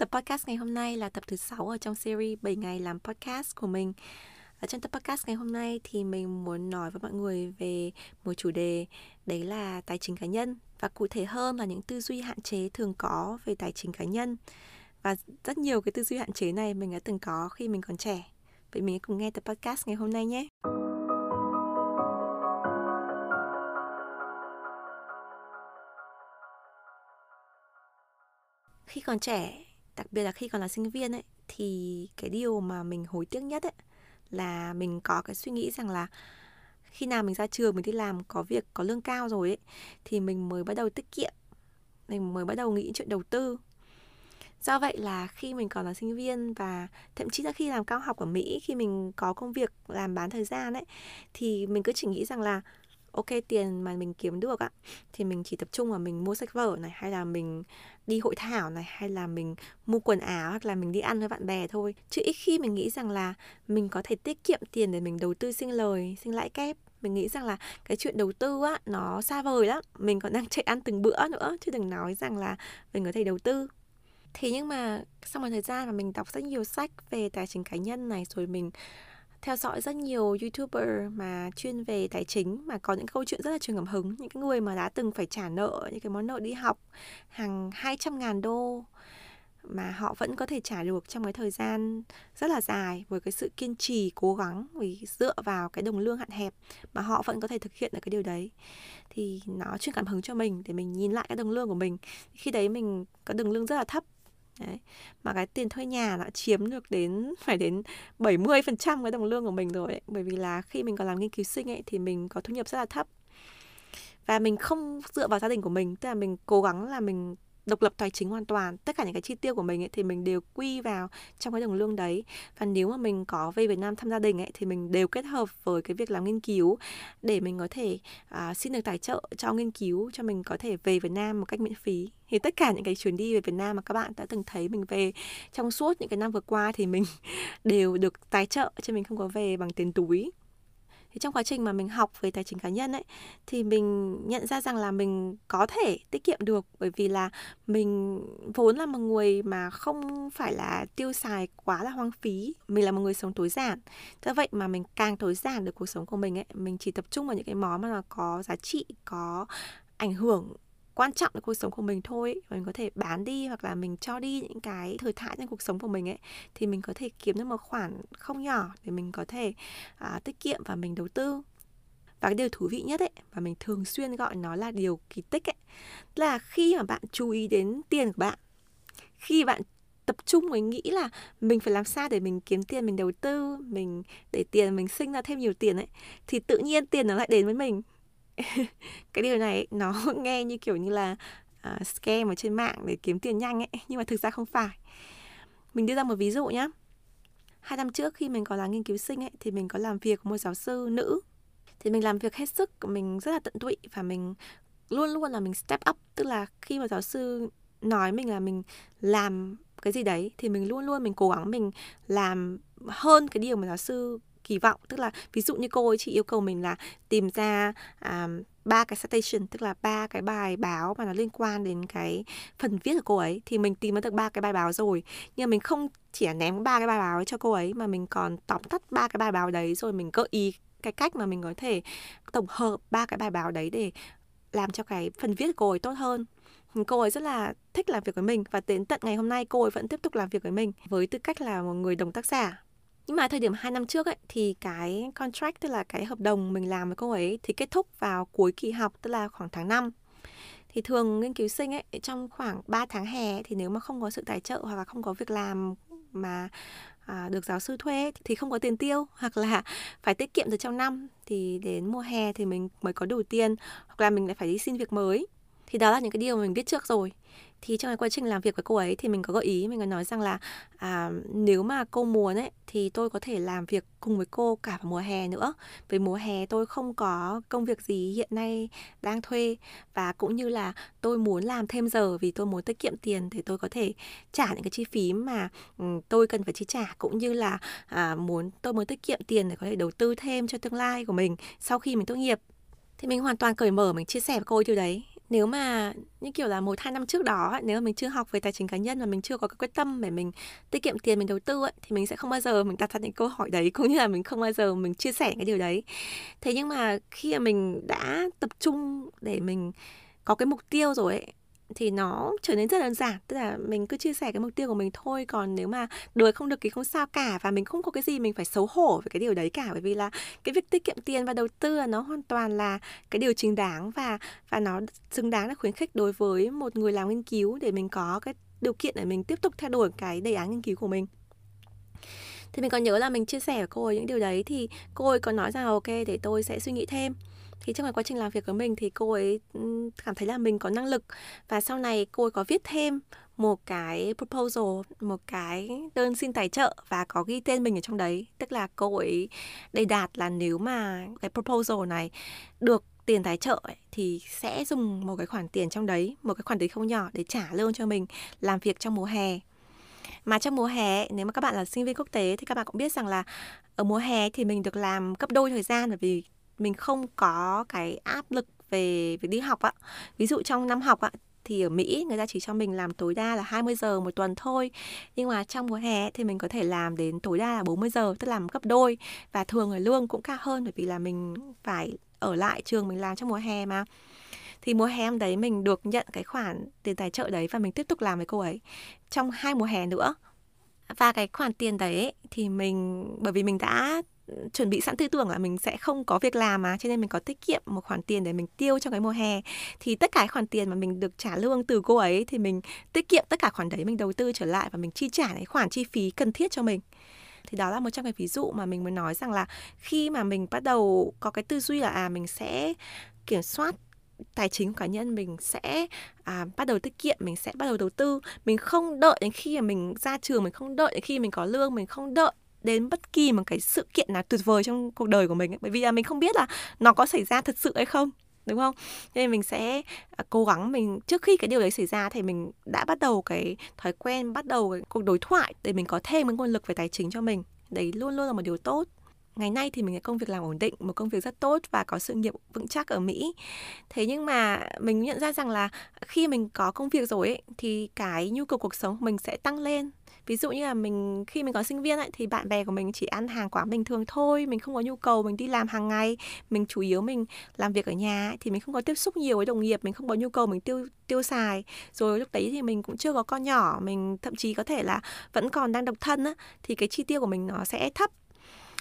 Tập podcast ngày hôm nay là tập thứ 6 ở trong series 7 ngày làm podcast của mình. Ở trong tập podcast ngày hôm nay thì mình muốn nói với mọi người về một chủ đề, đấy là tài chính cá nhân và cụ thể hơn là những tư duy hạn chế thường có về tài chính cá nhân. Và rất nhiều cái tư duy hạn chế này mình đã từng có khi mình còn trẻ. Vậy mình cùng nghe tập podcast ngày hôm nay nhé. Khi còn trẻ đặc biệt là khi còn là sinh viên ấy, thì cái điều mà mình hối tiếc nhất ấy là mình có cái suy nghĩ rằng là khi nào mình ra trường mình đi làm có việc, có lương cao rồi ấy, thì mình mới bắt đầu tiết kiệm, mình mới bắt đầu nghĩ chuyện đầu tư. Do vậy là khi mình còn là sinh viên và thậm chí là khi làm cao học ở mỹ, khi mình có công việc làm bán thời gian ấy, thì mình cứ chỉ nghĩ rằng là ok, tiền mà mình kiếm được ạ thì mình chỉ tập trung vào mình mua sách vở này, hay là mình đi hội thảo này, hay là mình mua quần áo, hoặc là mình đi ăn với bạn bè thôi. Chứ ít khi mình nghĩ rằng là mình có thể tiết kiệm tiền để mình đầu tư sinh lời, sinh lãi kép. Mình nghĩ rằng là cái chuyện đầu tư á, nó xa vời lắm. Mình còn đang chạy ăn từng bữa nữa, chứ đừng nói rằng là mình có thể đầu tư. Thế nhưng mà sau một thời gian mà mình đọc rất nhiều sách về tài chính cá nhân này, rồi mình theo dõi rất nhiều youtuber mà chuyên về tài chính, mà có những câu chuyện rất là truyền cảm hứng. Những cái người mà đã từng phải trả nợ, những cái món nợ đi học hàng 200 ngàn đô mà họ vẫn có thể trả được trong cái thời gian rất là dài với cái sự kiên trì, cố gắng vì dựa vào cái đồng lương hạn hẹp mà họ vẫn có thể thực hiện được cái điều đấy. Thì nó truyền cảm hứng cho mình để mình nhìn lại cái đồng lương của mình. Khi đấy mình có đồng lương rất là thấp Đấy. Mà cái tiền thuê nhà đã chiếm được đến phải đến 70% cái đồng lương của mình rồi ấy. Bởi vì là khi mình còn làm nghiên cứu sinh ấy thì mình có thu nhập rất là thấp. Và mình không dựa vào gia đình của mình, tức là mình cố gắng là mình độc lập tài chính hoàn toàn tất cả những cái chi tiêu của mình ấy, thì mình đều quy vào trong cái đồng lương đấy. Và nếu mà mình có về Việt Nam thăm gia đình ấy thì mình đều kết hợp với cái việc làm nghiên cứu để mình có thể uh, xin được tài trợ cho nghiên cứu cho mình có thể về Việt Nam một cách miễn phí. Thì tất cả những cái chuyến đi về Việt Nam mà các bạn đã từng thấy mình về trong suốt những cái năm vừa qua thì mình đều được tài trợ cho mình không có về bằng tiền túi thì trong quá trình mà mình học về tài chính cá nhân ấy, thì mình nhận ra rằng là mình có thể tiết kiệm được. Bởi vì là mình vốn là một người mà không phải là tiêu xài quá là hoang phí. Mình là một người sống tối giản. Do vậy mà mình càng tối giản được cuộc sống của mình ấy, mình chỉ tập trung vào những cái món mà nó có giá trị, có ảnh hưởng quan trọng trong cuộc sống của mình thôi mình có thể bán đi hoặc là mình cho đi những cái thời thải trong cuộc sống của mình ấy thì mình có thể kiếm được một khoản không nhỏ để mình có thể à, tiết kiệm và mình đầu tư. Và cái điều thú vị nhất ấy và mình thường xuyên gọi nó là điều kỳ tích ấy là khi mà bạn chú ý đến tiền của bạn khi bạn tập trung mới nghĩ là mình phải làm sao để mình kiếm tiền mình đầu tư mình để tiền mình sinh ra thêm nhiều tiền ấy thì tự nhiên tiền nó lại đến với mình. cái điều này nó nghe như kiểu như là uh, scam ở trên mạng để kiếm tiền nhanh ấy nhưng mà thực ra không phải. Mình đưa ra một ví dụ nhé hai năm trước khi mình còn là nghiên cứu sinh ấy thì mình có làm việc một giáo sư nữ. Thì mình làm việc hết sức mình rất là tận tụy và mình luôn luôn là mình step up. Tức là khi mà giáo sư nói mình là mình làm cái gì đấy thì mình luôn luôn mình cố gắng mình làm hơn cái điều mà giáo sư kỳ vọng. Tức là ví dụ như cô ấy chỉ yêu cầu mình là tìm ra ba ba cái citation, tức là ba cái bài báo mà nó liên quan đến cái phần viết của cô ấy, thì mình tìm được ba cái bài báo rồi. Nhưng mà mình không chỉ là ném ba cái bài báo ấy cho cô ấy, mà mình còn tóm tắt ba cái bài báo đấy rồi mình gợi ý cái cách mà mình có thể tổng hợp ba cái bài báo đấy để làm cho cái phần viết của cô ấy tốt hơn. Cô ấy rất là thích làm việc với mình và đến tận ngày hôm nay cô ấy vẫn tiếp tục làm việc với mình với tư cách là một người đồng tác giả nhưng mà thời điểm 2 năm trước ấy thì cái contract tức là cái hợp đồng mình làm với cô ấy thì kết thúc vào cuối kỳ học tức là khoảng tháng 5 thì thường nghiên cứu sinh ấy trong khoảng 3 tháng hè thì nếu mà không có sự tài trợ hoặc là không có việc làm mà à, được giáo sư thuê thì không có tiền tiêu hoặc là phải tiết kiệm từ trong năm thì đến mùa hè thì mình mới có đủ tiền hoặc là mình lại phải đi xin việc mới. Thì đó là những cái điều mà mình biết trước rồi thì trong cái quá trình làm việc với cô ấy thì mình có gợi ý mình có nói rằng là à, nếu mà cô muốn ấy thì tôi có thể làm việc cùng với cô cả vào mùa hè nữa. Vì mùa hè tôi không có công việc gì hiện nay đang thuê và cũng như là tôi muốn làm thêm giờ vì tôi muốn tiết kiệm tiền để tôi có thể trả những cái chi phí mà ừ, tôi cần phải chi trả cũng như là à, muốn tôi muốn tiết kiệm tiền để có thể đầu tư thêm cho tương lai của mình sau khi mình tốt nghiệp. Thì mình hoàn toàn cởi mở mình chia sẻ với cô ấy điều đấy nếu mà như kiểu là một hai năm trước đó nếu mà mình chưa học về tài chính cá nhân và mình chưa có cái quyết tâm để mình tiết kiệm tiền mình đầu tư ấy, thì mình sẽ không bao giờ mình đặt ra những câu hỏi đấy cũng như là mình không bao giờ mình chia sẻ cái điều đấy. Thế nhưng mà khi mà mình đã tập trung để mình có cái mục tiêu rồi ấy thì nó trở nên rất đơn giản, tức là mình cứ chia sẻ cái mục tiêu của mình thôi, còn nếu mà được không được thì không sao cả và mình không có cái gì mình phải xấu hổ về cái điều đấy cả, bởi vì là cái việc tiết kiệm tiền và đầu tư nó hoàn toàn là cái điều chính đáng và và nó xứng đáng là khuyến khích đối với một người làm nghiên cứu để mình có cái điều kiện để mình tiếp tục theo đuổi cái đề án nghiên cứu của mình. Thì mình còn nhớ là mình chia sẻ với cô ấy những điều đấy thì cô ấy có nói rằng ok, để tôi sẽ suy nghĩ thêm thì trong cái quá trình làm việc của mình thì cô ấy ừ, cảm thấy là mình có năng lực. Và sau này cô ấy có viết thêm một cái proposal một cái đơn xin tài trợ và có ghi tên mình ở trong đấy. Tức là cô ấy đầy đạt là nếu mà cái proposal này được tiền tài trợ ấy, thì sẽ dùng một cái khoản tiền trong đấy một cái khoản tiền không nhỏ để trả lương cho mình làm việc trong mùa hè. Mà trong mùa hè nếu mà các bạn là sinh viên quốc tế thì các bạn cũng biết rằng là ở mùa hè thì mình được làm gấp đôi thời gian bởi vì mình không có cái áp lực về việc đi học ạ. Ví dụ trong năm học ạ thì ở Mỹ người ta chỉ cho mình làm tối đa là 20 giờ một tuần thôi. Nhưng mà trong mùa hè thì mình có thể làm đến tối đa là 40 giờ, tức là làm gấp đôi và thường người lương cũng cao hơn bởi vì là mình phải ở lại trường mình làm trong mùa hè mà thì mùa hè em đấy mình được nhận cái khoản tiền tài trợ đấy và mình tiếp tục làm với cô ấy trong hai mùa hè nữa và cái khoản tiền đấy thì mình bởi vì mình đã chuẩn bị sẵn tư tưởng là mình sẽ không có việc làm mà cho nên mình có tiết kiệm một khoản tiền để mình tiêu trong cái mùa hè. Thì tất cả khoản tiền mà mình được trả lương từ cô ấy thì mình tiết kiệm tất cả khoản đấy mình đầu tư trở lại và mình chi trả cái khoản chi phí cần thiết cho mình. Thì đó là một trong cái ví dụ mà mình muốn nói rằng là khi mà mình bắt đầu có cái tư duy là à mình sẽ kiểm soát tài chính cá nhân mình sẽ à, bắt đầu tiết kiệm mình sẽ bắt đầu đầu tư. Mình không đợi đến khi mà mình ra trường mình không đợi đến khi mình có lương mình không đợi đến bất kỳ một cái sự kiện nào tuyệt vời trong cuộc đời của mình ấy. bởi vì là mình không biết là nó có xảy ra thật sự hay không đúng không? Nên mình sẽ à, cố gắng mình trước khi cái điều đấy xảy ra thì mình đã bắt đầu cái thói quen bắt đầu cái cuộc đối thoại để mình có thêm cái nguồn lực về tài chính cho mình. Đấy luôn luôn là một điều tốt. Ngày nay thì mình có công việc làm ổn định một công việc rất tốt và có sự nghiệp vững chắc ở mỹ. Thế nhưng mà mình nhận ra rằng là khi mình có công việc rồi ấy, thì cái nhu cầu cuộc sống của mình sẽ tăng lên ví dụ như là mình khi mình còn sinh viên ấy, thì bạn bè của mình chỉ ăn hàng quán bình thường thôi mình không có nhu cầu mình đi làm hàng ngày. Mình chủ yếu mình làm việc ở nhà ấy, thì mình không có tiếp xúc nhiều với đồng nghiệp mình không có nhu cầu mình tiêu tiêu xài. Rồi lúc đấy thì mình cũng chưa có con nhỏ mình thậm chí có thể là vẫn còn đang độc thân á thì cái chi tiêu của mình nó sẽ thấp.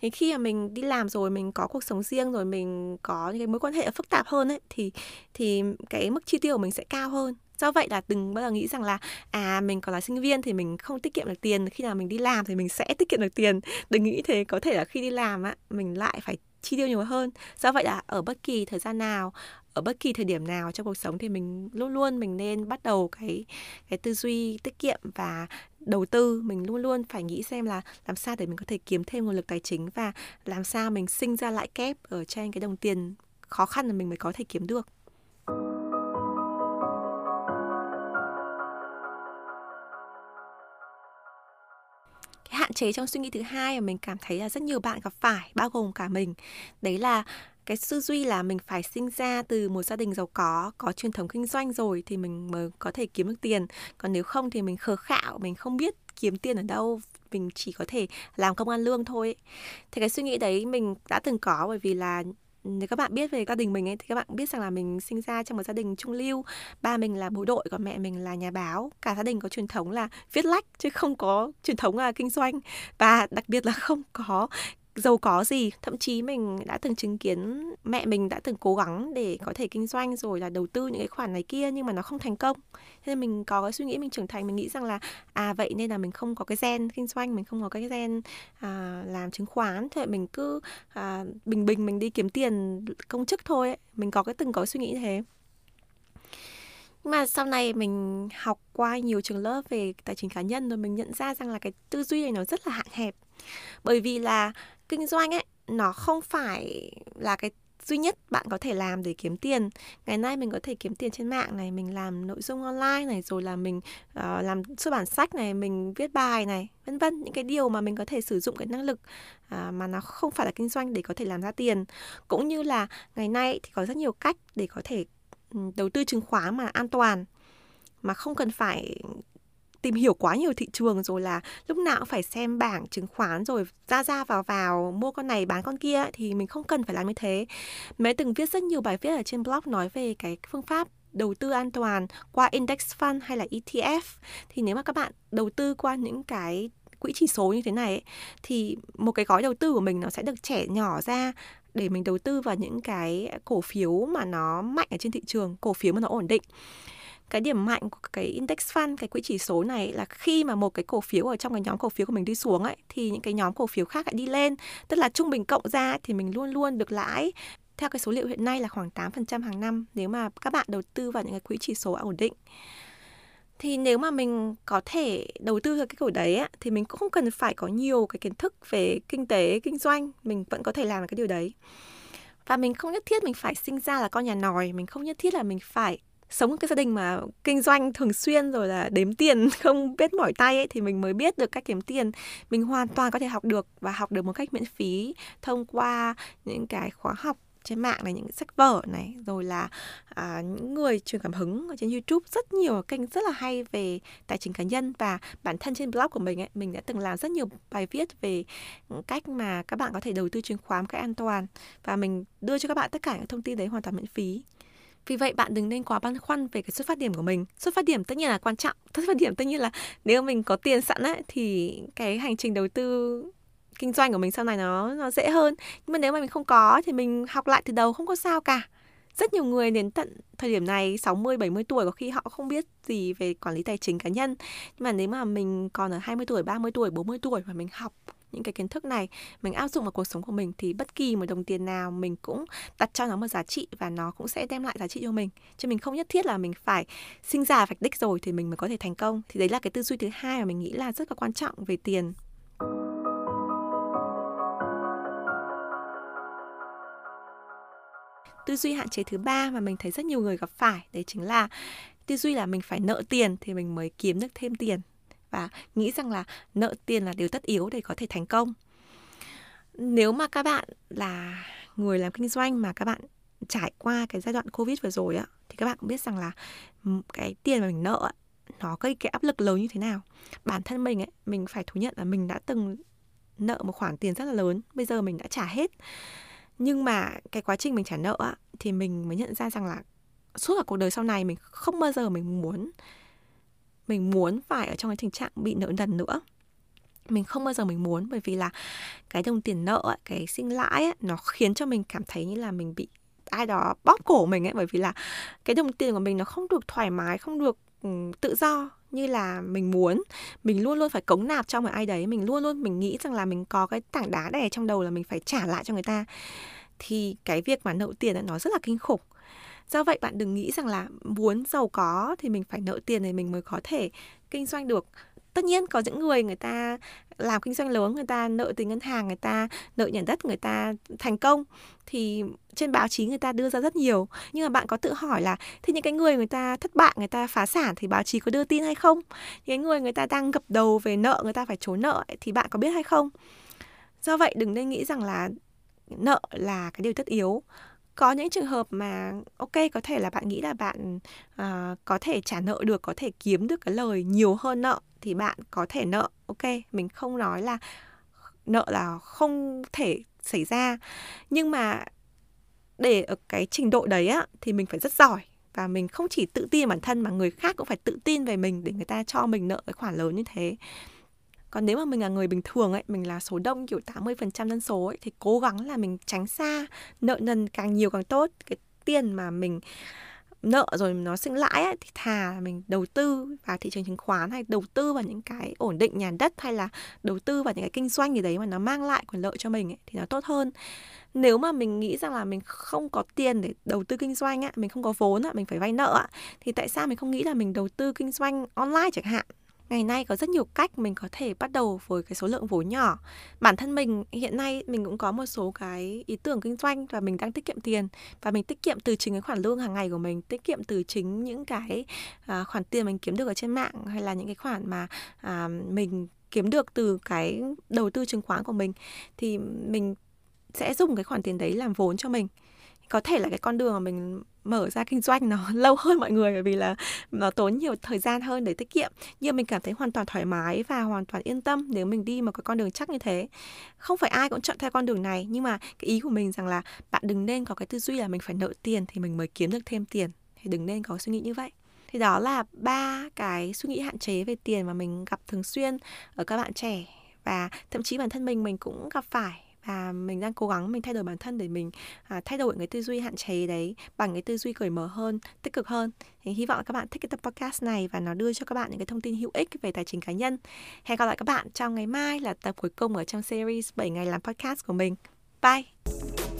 Thế khi mà mình đi làm rồi mình có cuộc sống riêng rồi mình có những cái mối quan hệ phức tạp hơn ấy thì thì cái mức chi tiêu của mình sẽ cao hơn do vậy là đừng bao giờ nghĩ rằng là à mình còn là sinh viên thì mình không tiết kiệm được tiền, khi nào mình đi làm thì mình sẽ tiết kiệm được tiền. Đừng nghĩ thế, có thể là khi đi làm á, mình lại phải chi tiêu nhiều hơn. Do vậy là ở bất kỳ thời gian nào, ở bất kỳ thời điểm nào trong cuộc sống thì mình luôn luôn mình nên bắt đầu cái cái tư duy tiết kiệm và đầu tư. Mình luôn luôn phải nghĩ xem là làm sao để mình có thể kiếm thêm nguồn lực tài chính và làm sao mình sinh ra lãi kép ở trên cái đồng tiền khó khăn là mình mới có thể kiếm được. Chế trong suy nghĩ thứ hai mà mình cảm thấy là rất nhiều bạn gặp phải, bao gồm cả mình. Đấy là cái tư duy là mình phải sinh ra từ một gia đình giàu có có truyền thống kinh doanh rồi thì mình mới có thể kiếm được tiền. Còn nếu không thì mình khờ khạo, mình không biết kiếm tiền ở đâu, mình chỉ có thể làm công ăn lương thôi. Thì cái suy nghĩ đấy mình đã từng có bởi vì là nếu các bạn biết về gia đình mình ấy, thì các bạn biết rằng là mình sinh ra trong một gia đình trung lưu. Ba mình là bộ đội, còn mẹ mình là nhà báo. Cả gia đình có truyền thống là viết lách chứ không có truyền thống là kinh doanh. Và đặc biệt là không có giàu có gì. Thậm chí mình đã từng chứng kiến mẹ mình đã từng cố gắng để có thể kinh doanh rồi là đầu tư những cái khoản này kia nhưng mà nó không thành công. Thế nên mình có cái suy nghĩ mình trưởng thành mình nghĩ rằng là à vậy nên là mình không có cái gen kinh doanh mình không có cái gen à, làm chứng khoán. Thế mình cứ à, bình bình mình đi kiếm tiền công chức thôi ấy. mình có cái từng có suy nghĩ thế. Nhưng mà sau này mình học qua nhiều trường lớp về tài chính cá nhân rồi mình nhận ra rằng là cái tư duy này nó rất là hạn hẹp. Bởi vì là kinh doanh ấy nó không phải là cái duy nhất bạn có thể làm để kiếm tiền. Ngày nay mình có thể kiếm tiền trên mạng này mình làm nội dung online này rồi là mình uh, làm xuất bản sách này mình viết bài này vân vân những cái điều mà mình có thể sử dụng cái năng lực uh, mà nó không phải là kinh doanh để có thể làm ra tiền. Cũng như là ngày nay thì có rất nhiều cách để có thể ừ, đầu tư chứng khoán mà an toàn mà không cần phải tìm hiểu quá nhiều thị trường rồi là lúc nào cũng phải xem bảng chứng khoán rồi ra ra vào vào mua con này bán con kia thì mình không cần phải làm như thế. Mẹ từng viết rất nhiều bài viết ở trên blog nói về cái phương pháp đầu tư an toàn qua index fund hay là ETF thì nếu mà các bạn đầu tư qua những cái quỹ chỉ số như thế này ấy, thì một cái gói đầu tư của mình nó sẽ được trẻ nhỏ ra để mình đầu tư vào những cái cổ phiếu mà nó mạnh ở trên thị trường, cổ phiếu mà nó ổn định cái điểm mạnh của cái index fund cái quỹ chỉ số này là khi mà một cái cổ phiếu ở trong cái nhóm cổ phiếu của mình đi xuống ấy thì những cái nhóm cổ phiếu khác lại đi lên. Tức là trung bình cộng ra thì mình luôn luôn được lãi. Theo cái số liệu hiện nay là khoảng 8% hàng năm nếu mà các bạn đầu tư vào những cái quỹ chỉ số ổn định. Thì nếu mà mình có thể đầu tư vào cái cổ đấy á, thì mình cũng không cần phải có nhiều cái kiến thức về kinh tế kinh doanh. Mình vẫn có thể làm được cái điều đấy. Và mình không nhất thiết mình phải sinh ra là con nhà nòi. Mình không nhất thiết là mình phải sống cái gia đình mà kinh doanh thường xuyên rồi là đếm tiền không biết mỏi tay ấy thì mình mới biết được cách kiếm tiền. Mình hoàn toàn có thể học được và học được một cách miễn phí thông qua những cái khóa học trên mạng này những sách vở này rồi là à, những người truyền cảm hứng ở trên YouTube. Rất nhiều kênh rất là hay về tài chính cá nhân và bản thân trên blog của mình ấy mình đã từng làm rất nhiều bài viết về cách mà các bạn có thể đầu tư chứng khoán một cách an toàn. Và mình đưa cho các bạn tất cả những thông tin đấy hoàn toàn miễn phí vì vậy bạn đừng nên quá băn khoăn về cái xuất phát điểm của mình. Xuất phát điểm tất nhiên là quan trọng. Xuất phát điểm tất nhiên là nếu mình có tiền sẵn ấy thì cái hành trình đầu tư kinh doanh của mình sau này nó nó dễ hơn. Nhưng mà nếu mà mình không có thì mình học lại từ đầu không có sao cả. Rất nhiều người đến tận thời điểm này 60 70 tuổi có khi họ không biết gì về quản lý tài chính cá nhân. Nhưng mà nếu mà mình còn ở 20 tuổi, 30 tuổi, 40 tuổi mà mình học những cái kiến thức này, mình áp dụng vào cuộc sống của mình thì bất kỳ một đồng tiền nào mình cũng đặt cho nó một giá trị và nó cũng sẽ đem lại giá trị cho mình. Chứ mình không nhất thiết là mình phải sinh ra vạch đích rồi thì mình mới có thể thành công. Thì đấy là cái tư duy thứ hai mà mình nghĩ là rất là quan trọng về tiền. Tư duy hạn chế thứ ba mà mình thấy rất nhiều người gặp phải, đấy chính là tư duy là mình phải nợ tiền thì mình mới kiếm được thêm tiền và nghĩ rằng là nợ tiền là điều tất yếu để có thể thành công. Nếu mà các bạn là người làm kinh doanh mà các bạn trải qua cái giai đoạn covid vừa rồi á thì các bạn cũng biết rằng là cái tiền mà mình nợ nó gây cái áp lực lớn như thế nào. Bản thân mình ấy mình phải thú nhận là mình đã từng nợ một khoản tiền rất là lớn bây giờ mình đã trả hết. Nhưng mà cái quá trình mình trả nợ á, thì mình mới nhận ra rằng là suốt cả cuộc đời sau này mình không bao giờ mình muốn mình muốn phải ở trong cái tình trạng bị nợ nần nữa. Mình không bao giờ mình muốn bởi vì là cái đồng tiền nợ ấy, cái sinh lãi ấy, nó khiến cho mình cảm thấy như là mình bị ai đó bóp cổ mình ấy bởi vì là cái đồng tiền của mình nó không được thoải mái không được um, tự do như là mình muốn. Mình luôn luôn phải cống nạp cho một ai đấy mình luôn luôn mình nghĩ rằng là mình có cái tảng đá đè trong đầu là mình phải trả lại cho người ta. Thì cái việc mà nợ tiền ấy, nó rất là kinh khủng do vậy bạn đừng nghĩ rằng là muốn giàu có thì mình phải nợ tiền thì mình mới có thể kinh doanh được. Tất nhiên có những người người ta làm kinh doanh lớn, người ta nợ tiền ngân hàng, người ta nợ nhà đất, người ta thành công thì trên báo chí người ta đưa ra rất nhiều. Nhưng mà bạn có tự hỏi là thế những cái người người ta thất bại, người ta phá sản thì báo chí có đưa tin hay không? Những cái người người ta đang gập đầu về nợ, người ta phải trốn nợ thì bạn có biết hay không? Do vậy đừng nên nghĩ rằng là nợ là cái điều tất yếu có những trường hợp mà ok có thể là bạn nghĩ là bạn uh, có thể trả nợ được có thể kiếm được cái lời nhiều hơn nợ thì bạn có thể nợ ok? Mình không nói là nợ là không thể xảy ra. Nhưng mà để ở cái trình độ đấy á thì mình phải rất giỏi và mình không chỉ tự tin bản thân mà người khác cũng phải tự tin về mình để người ta cho mình nợ cái khoản lớn như thế còn nếu mà mình là người bình thường ấy mình là số đông kiểu 80% dân số ấy thì cố gắng là mình tránh xa nợ nần càng nhiều càng tốt. Cái tiền mà mình nợ rồi nó sinh lãi ấy, thì thà mình đầu tư vào thị trường chứng khoán hay đầu tư vào những cái ổn định nhà đất hay là đầu tư vào những cái kinh doanh gì đấy mà nó mang lại quyền lợi cho mình ấy, thì nó tốt hơn. Nếu mà mình nghĩ rằng là mình không có tiền để đầu tư kinh doanh á mình không có vốn á mình phải vay nợ á thì tại sao mình không nghĩ là mình đầu tư kinh doanh online chẳng hạn? Ngày nay có rất nhiều cách mình có thể bắt đầu với cái số lượng vốn nhỏ. Bản thân mình hiện nay mình cũng có một số cái ý tưởng kinh doanh và mình đang tiết kiệm tiền. Và mình tiết kiệm từ chính cái khoản lương hàng ngày của mình tiết kiệm từ chính những cái à, khoản tiền mình kiếm được ở trên mạng hay là những cái khoản mà à, mình kiếm được từ cái đầu tư chứng khoán của mình thì mình sẽ dùng cái khoản tiền đấy làm vốn cho mình. Có thể là cái con đường mà mình mở ra kinh doanh nó lâu hơn mọi người bởi vì là nó tốn nhiều thời gian hơn để tiết kiệm. Nhưng mình cảm thấy hoàn toàn thoải mái và hoàn toàn yên tâm nếu mình đi một cái con đường chắc như thế. Không phải ai cũng chọn theo con đường này, nhưng mà cái ý của mình rằng là bạn đừng nên có cái tư duy là mình phải nợ tiền thì mình mới kiếm được thêm tiền. Thì đừng nên có suy nghĩ như vậy. Thì đó là ba cái suy nghĩ hạn chế về tiền mà mình gặp thường xuyên ở các bạn trẻ. Và thậm chí bản thân mình mình cũng gặp phải và mình đang cố gắng mình thay đổi bản thân để mình à, thay đổi cái tư duy hạn chế đấy bằng cái tư duy cởi mở hơn tích cực hơn. Thì hy vọng là các bạn thích cái tập podcast này và nó đưa cho các bạn những cái thông tin hữu ích về tài chính cá nhân. Hẹn gặp lại các bạn trong ngày mai là tập cuối cùng ở trong series 7 ngày làm podcast của mình. Bye!